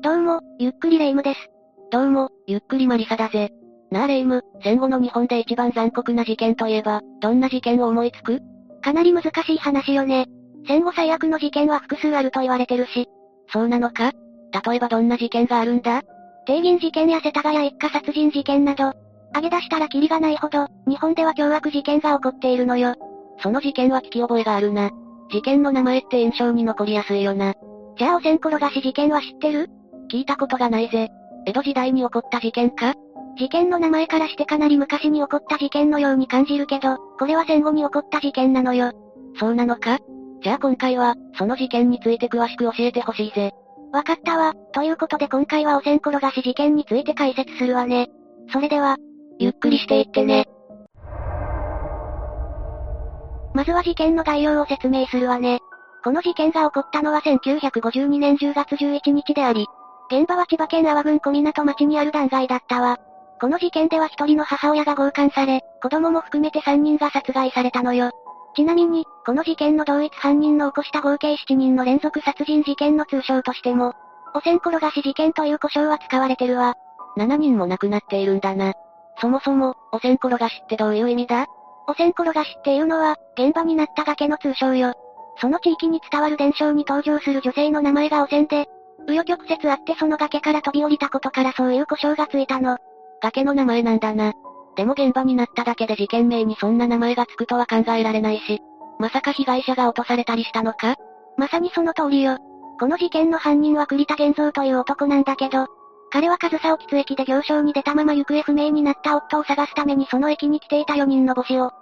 どうも、ゆっくりレ夢ムです。どうも、ゆっくりマリサだぜ。なあレ夢ム、戦後の日本で一番残酷な事件といえば、どんな事件を思いつく？かなり難しい話よね。戦後最悪の事件は複数あると言われてるし。そうなのか？例えばどんな事件があるんだ？帝銀事件や世田谷一家殺人事件など、挙げ出したらキリがないほど、日本では凶悪事件が起こっているのよ。その事件は聞き覚えがあるな。事件の名前って印象に残りやすいよな。じゃあ汚染転がし事件は知ってる？聞いたことがないぜ。江戸時代に起こった事件か？事件の名前からしてかなり昔に起こった事件のように感じるけど、これは戦後に起こった事件なのよ。そうなのか？じゃあ今回は、その事件について詳しく教えてほしいぜ。わかったわ。ということで今回は汚染転がし事件について解説するわね。それでは、ゆっくりしていってね。まずは事件の概要を説明するわね。この事件が起こったのは1952年10月11日であり、現場は千葉県阿波郡小港町にある断崖だったわ。この事件では一人の母親が強姦され、子供も含めて3人が殺害されたのよ。ちなみに、この事件の同一犯人の起こした合計7人の連続殺人事件の通称としても、汚染転がし事件という故障は使われてるわ。7人も亡くなっているんだな。そもそも、汚染転がしってどういう意味だ？汚染転がしっていうのは、現場になった崖の通称よ。その地域に伝わる伝承に登場する女性の名前が汚染で、紆余曲折あってその崖から飛び降りたことからそういう故障がついたの。崖の名前なんだな。でも現場になっただけで事件名にそんな名前がつくとは考えられないし、まさか被害者が落とされたりしたのか？まさにその通りよ。この事件の犯人は栗田玄三という男なんだけど、彼は上総吉駅で行商に出たまま行方不明になった夫を探すためにその駅に来ていた4人の母子を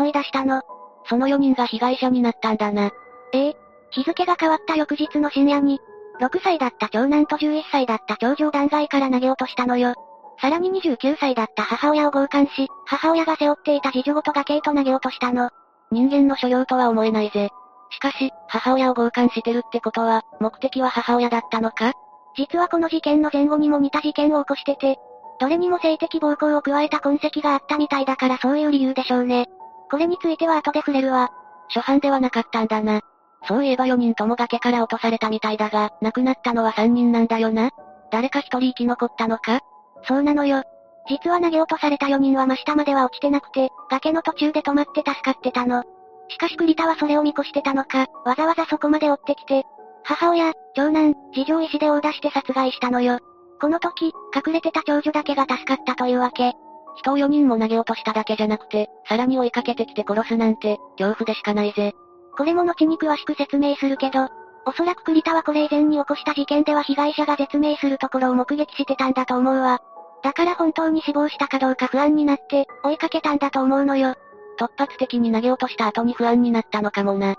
誘い出したの。その4人が被害者になったんだな。ええ日付が変わった翌日の深夜に、6歳だった長男と11歳だった長女を断崖から投げ落としたのよ。さらに29歳だった母親を強姦し、母親が背負っていた次女ごと崖へと投げ落としたの。人間の所領とは思えないぜ。しかし、母親を強姦してるってことは、目的は母親だったのか？実はこの事件の前後にも似た事件を起こしてて、どれにも性的暴行を加えた痕跡があったみたいだからそういう理由でしょうね。これについては後で触れるわ。初犯ではなかったんだな。そういえば4人とも崖から落とされたみたいだが、亡くなったのは3人なんだよな。誰か1人生き残ったのか？そうなのよ。実は投げ落とされた4人は真下までは落ちてなくて、崖の途中で止まって助かってたの。しかし栗田はそれを見越してたのか、わざわざそこまで追ってきて、母親、長男、次女を石で追い出して殺害したのよ。この時、隠れてた長女だけが助かったというわけ。人を4人も投げ落としただけじゃなくて、さらに追いかけてきて殺すなんて、恐怖でしかないぜ。これも後に詳しく説明するけど、おそらく栗田はこれ以前に起こした事件では被害者が絶命するところを目撃してたんだと思うわ。だから本当に死亡したかどうか不安になって、追いかけたんだと思うのよ。突発的に投げ落とした後に不安になったのかもな。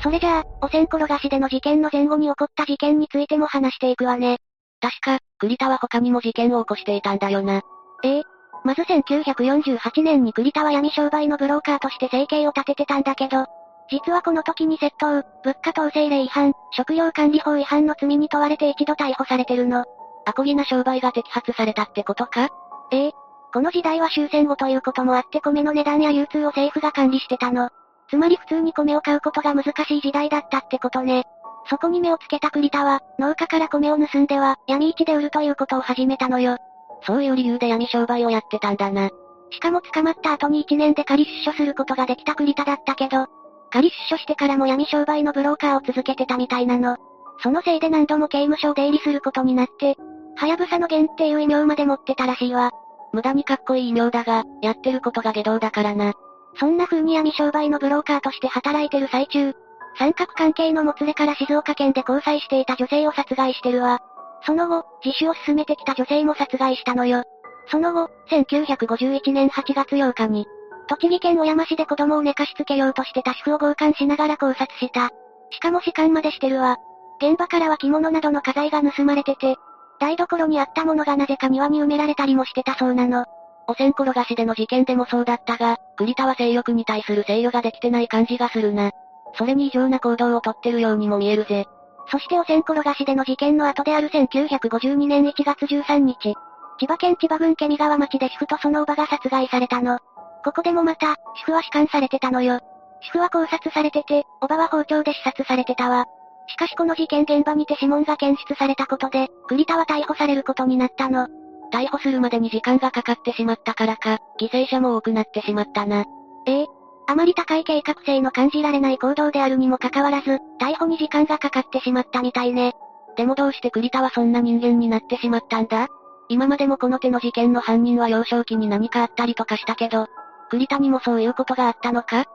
それじゃあ、汚染転がしでの事件の前後に起こった事件についても話していくわね。確か、栗田は他にも事件を起こしていたんだよな。ええまず1948年に栗田は闇商売のブローカーとして生計を立ててたんだけど、実はこの時に窃盗、物価統制令違反、食料管理法違反の罪に問われて一度逮捕されてるの。アコギな商売が摘発されたってことか？ええこの時代は終戦後ということもあって米の値段や流通を政府が管理してたの。つまり普通に米を買うことが難しい時代だったってことね。そこに目をつけた栗田は、農家から米を盗んでは、闇市で売るということを始めたのよ。そういう理由で闇商売をやってたんだな。しかも捕まった後に1年で仮出所することができた栗田だったけど、仮出所してからも闇商売のブローカーを続けてたみたいなの。そのせいで何度も刑務所を出入りすることになって、はやぶさの源っていう異名まで持ってたらしいわ。無駄にかっこいい異名だが、やってることが下道だからな。そんな風に闇商売のブローカーとして働いてる最中、三角関係のもつれから静岡県で交際していた女性を殺害してるわ。その後、自首を進めてきた女性も殺害したのよ。その後、1951年8月8日に、栃木県小山市で子供を寝かしつけようとしてた主婦を強姦しながら考察した。しかも弛緩までしてるわ。現場からは着物などの家財が盗まれてて、台所にあったものがなぜか庭に埋められたりもしてたそうなの。汚染転がしでの事件でもそうだったが、栗田は性欲に対する制御ができてない感じがするな。それに異常な行動をとってるようにも見えるぜ。そして汚染転がしでの事件の後である1952年1月13日、千葉県千葉郡ケ川町で主婦とその叔母が殺害されたの。ここでもまた、主婦は弛緩されてたのよ。主婦は考察されてて、叔母は包丁で刺殺されてたわ。しかしこの事件現場にて指紋が検出されたことで、栗田は逮捕されることになったの。逮捕するまでに時間がかかってしまったからか、犠牲者も多くなってしまったな。ええあまり高い計画性の感じられない行動であるにもかかわらず、逮捕に時間がかかってしまったみたいね。でもどうして栗田はそんな人間になってしまったんだ？今までもこの手の事件の犯人は幼少期に何かあったりとかしたけど、栗田にもそういうことがあったのか？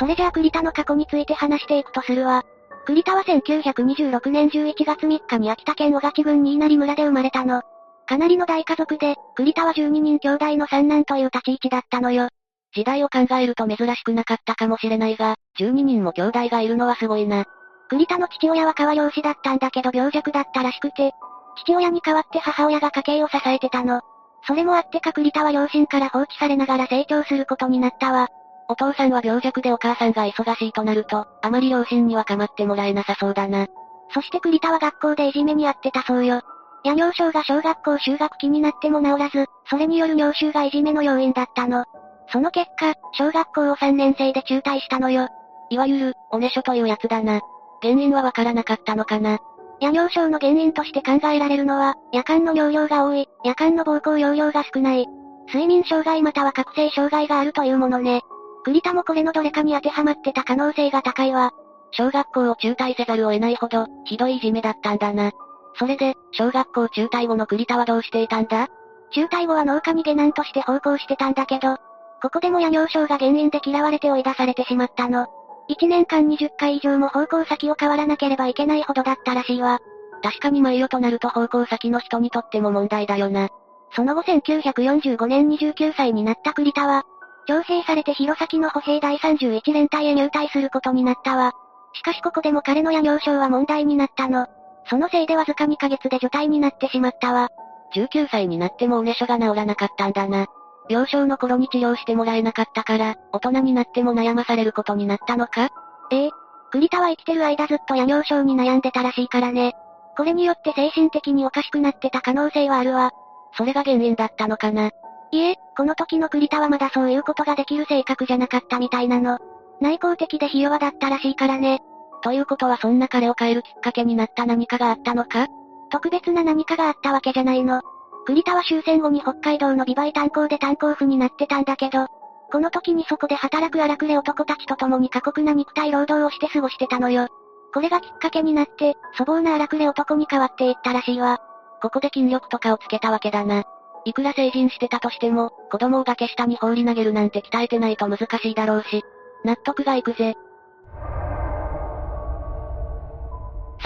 それじゃあ栗田の過去について話していくとするわ。栗田は1926年11月3日に秋田県小勝郡新成村で生まれたの。かなりの大家族で、栗田は12人兄弟の三男という立ち位置だったのよ。時代を考えると珍しくなかったかもしれないが、12人も兄弟がいるのはすごいな。栗田の父親は川漁師だったんだけど病弱だったらしくて、父親に代わって母親が家計を支えてたの。それもあってか栗田は両親から放置されながら成長することになったわ。お父さんは病弱でお母さんが忙しいとなると、あまり両親には構ってもらえなさそうだな。そして栗田は学校でいじめにあってたそうよ。夜尿症が小学校就学期になっても治らず、それによる尿臭がいじめの要因だったの。その結果、小学校を3年生で中退したのよ。いわゆる、おねしょというやつだな。原因はわからなかったのかな。夜尿症の原因として考えられるのは、夜間の尿量が多い、夜間の膀胱容量が少ない、睡眠障害または覚醒障害があるというものね。栗田もこれのどれかに当てはまってた可能性が高いわ。小学校を中退せざるを得ないほど、ひどいいじめだったんだな。それで、小学校中退後の栗田はどうしていたんだ？中退後は農家に下男として奉公してたんだけど、ここでも夜尿症が原因で嫌われて追い出されてしまったの。1年間20回以上も奉公先を変わらなければいけないほどだったらしいわ。確かに毎夜となると奉公先の人にとっても問題だよな。その後1945年29歳になった栗田は、徴兵されて弘前の歩兵第31連隊へ入隊することになったわ。しかしここでも彼の夜尿症は問題になったの。そのせいでわずか2ヶ月で除隊になってしまったわ。19歳になってもおねしょが治らなかったんだな。病床の頃に治療してもらえなかったから、大人になっても悩まされることになったのか？ええ。栗田は生きてる間ずっと夜尿症に悩んでたらしいからね。これによって精神的におかしくなってた可能性はあるわ。それが原因だったのかな。いえ、この時の栗田はまだそういうことができる性格じゃなかったみたいなの。内向的でひ弱だったらしいからね。ということはそんな彼を変えるきっかけになった何かがあったのか？特別な何かがあったわけじゃないの。栗田は終戦後に北海道の美媒炭鉱で炭鉱夫になってたんだけど、この時にそこで働く荒くれ男たちと共に過酷な肉体労働をして過ごしてたのよ。これがきっかけになって、粗暴な荒くれ男に変わっていったらしいわ。ここで筋力とかをつけたわけだな。いくら成人してたとしても、子供を崖下に放り投げるなんて鍛えてないと難しいだろうし。納得がいくぜ。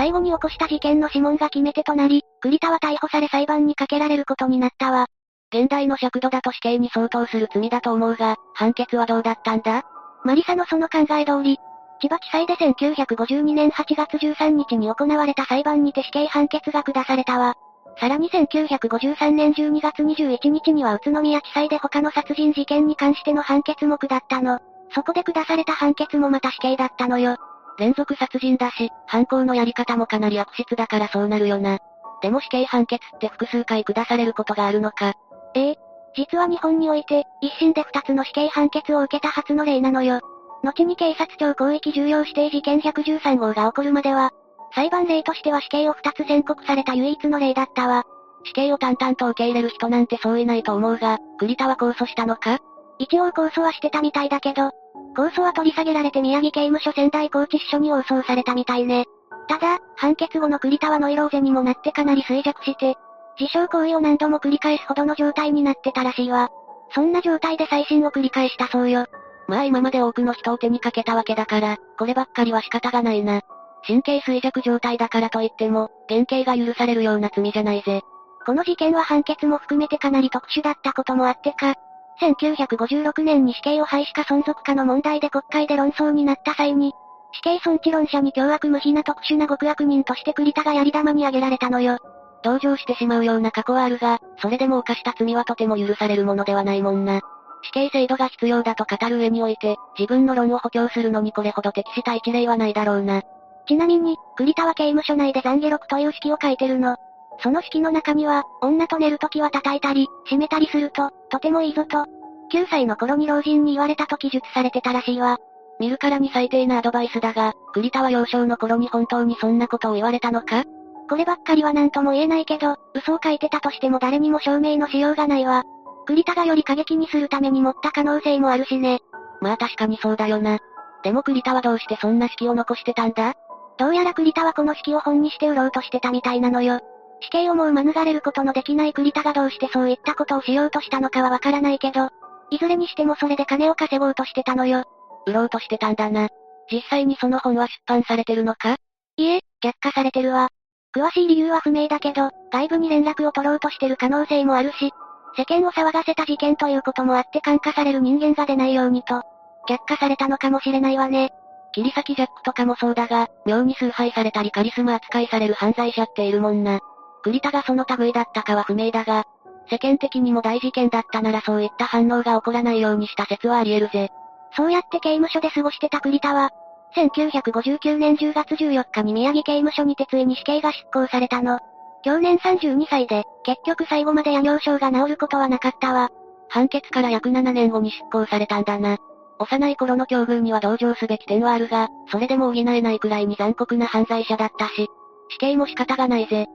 最後に起こした事件の指紋が決め手となり、栗田は逮捕され裁判にかけられることになったわ。現代の尺度だと死刑に相当する罪だと思うが、判決はどうだったんだ？マリサのその考え通り、千葉地裁で1952年8月13日に行われた裁判にて死刑判決が下されたわ。さらに1953年12月21日には宇都宮地裁で他の殺人事件に関しての判決も下ったの。そこで下された判決もまた死刑だったのよ。連続殺人だし、犯行のやり方もかなり悪質だからそうなるよな。でも死刑判決って複数回下されることがあるのか。ええ。実は日本において、一審で二つの死刑判決を受けた初の例なのよ。後に警察庁広域重要指定事件113号が起こるまでは、裁判例としては死刑を2つ宣告された唯一の例だったわ。死刑を淡々と受け入れる人なんてそういないと思うが、栗田は控訴したのか一応控訴はしてたみたいだけど、控訴は取り下げられて宮城刑務所仙台高知支所に応送されたみたいね。ただ、判決後の栗田はノイローゼにもなってかなり衰弱して、自傷行為を何度も繰り返すほどの状態になってたらしいわ。そんな状態で再審を繰り返したそうよ。まあ今まで多くの人を手にかけたわけだから、こればっかりは仕方がないな。神経衰弱状態だからといっても、減刑が許されるような罪じゃないぜ。この事件は判決も含めてかなり特殊だったこともあってか、1956年に死刑を廃止か存続かの問題で国会で論争になった際に、死刑尊置論者に凶悪無比な特殊な極悪人として栗田がやり玉に挙げられたのよ。同情してしまうような過去はあるが、それでも犯した罪はとても許されるものではないもんな。死刑制度が必要だと語る上において、自分の論を補強するのにこれほど適した一例はないだろうな。ちなみに、栗田は刑務所内で懺悔録という式を書いてるの。その式の中には、女と寝るときは叩いたり、締めたりすると、とてもいいぞと、9歳の頃に老人に言われたと記述されてたらしいわ。見るからに最低なアドバイスだが、栗田は幼少の頃に本当にそんなことを言われたのか？こればっかりは何とも言えないけど、嘘を書いてたとしても誰にも証明のしようがないわ。栗田がより過激にするために持った可能性もあるしね。まあ確かにそうだよな。でも栗田はどうしてそんな式を残してたんだ？どうやら栗田はこの式を本にして売ろうとしてたみたいなのよ。死刑をもう免れることのできない栗田がどうしてそういったことをしようとしたのかはわからないけど、いずれにしてもそれで金を稼ごうとしてたのよ。売ろうとしてたんだな。実際にその本は出版されてるのか？いえ、却下されてるわ。詳しい理由は不明だけど、外部に連絡を取ろうとしてる可能性もあるし、世間を騒がせた事件ということもあって感化される人間が出ないようにと、却下されたのかもしれないわね。切り裂きジャックとかもそうだが、妙に崇拝されたりカリスマ扱いされる犯罪者っているもんな。栗田がその類だったかは不明だが、世間的にも大事件だったならそういった反応が起こらないようにした説はあり得るぜ。そうやって刑務所で過ごしてた栗田は、1959年10月14日に宮城刑務所にてついに死刑が執行されたの。去年32歳で、結局最後まで夜尿症が治ることはなかったわ。判決から約7年後に執行されたんだな。幼い頃の境遇には同情すべき点はあるが、それでも補えないくらいに残酷な犯罪者だったし、死刑も仕方がないぜ。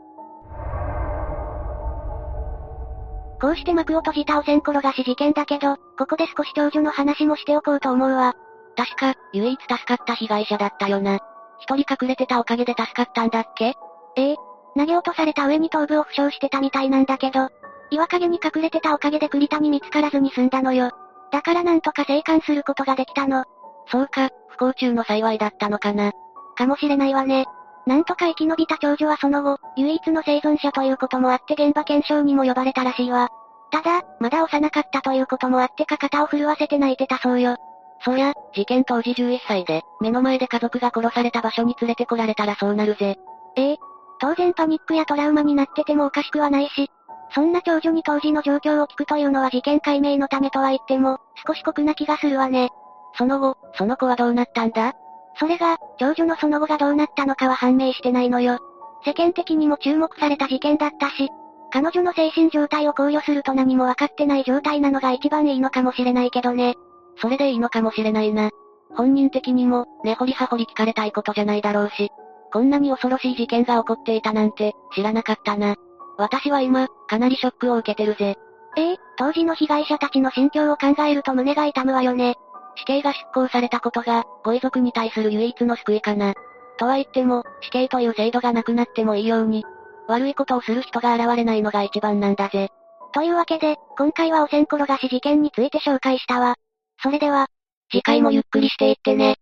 こうして幕を閉じた汚染転がし事件だけど、ここで少し長女の話もしておこうと思うわ。確か、唯一助かった被害者だったよな。一人隠れてたおかげで助かったんだっけ？ええ。投げ落とされた上に頭部を負傷してたみたいなんだけど、岩陰に隠れてたおかげで栗田に見つからずに済んだのよ。だからなんとか生還することができたの。そうか、不幸中の幸いだったのかな。かもしれないわね。なんとか生き延びた長女はその後、唯一の生存者ということもあって現場検証にも呼ばれたらしいわ。ただ、まだ幼かったということもあってか肩を震わせて泣いてたそうよ。そりゃ、事件当時11歳で、目の前で家族が殺された場所に連れてこられたらそうなるぜ。ええ。当然パニックやトラウマになっててもおかしくはないし、そんな長女に当時の状況を聞くというのは事件解明のためとは言っても、少し酷な気がするわね。その後、その子はどうなったんだ？それが、長女のその後がどうなったのかは判明してないのよ。世間的にも注目された事件だったし、彼女の精神状態を考慮すると何もわかってない状態なのが一番いいのかもしれないけどね。それでいいのかもしれないな。本人的にも、根掘り葉掘り聞かれたいことじゃないだろうし、こんなに恐ろしい事件が起こっていたなんて、知らなかったな。私は今、かなりショックを受けてるぜ。ええ当時の被害者たちの心境を考えると胸が痛むわよね。死刑が執行されたことが、ご遺族に対する唯一の救いかな。とは言っても、死刑という制度がなくなってもいいように、悪いことをする人が現れないのが一番なんだぜ。というわけで、今回は汚染転がし事件について紹介したわ。それでは、次回もゆっくりしていってね。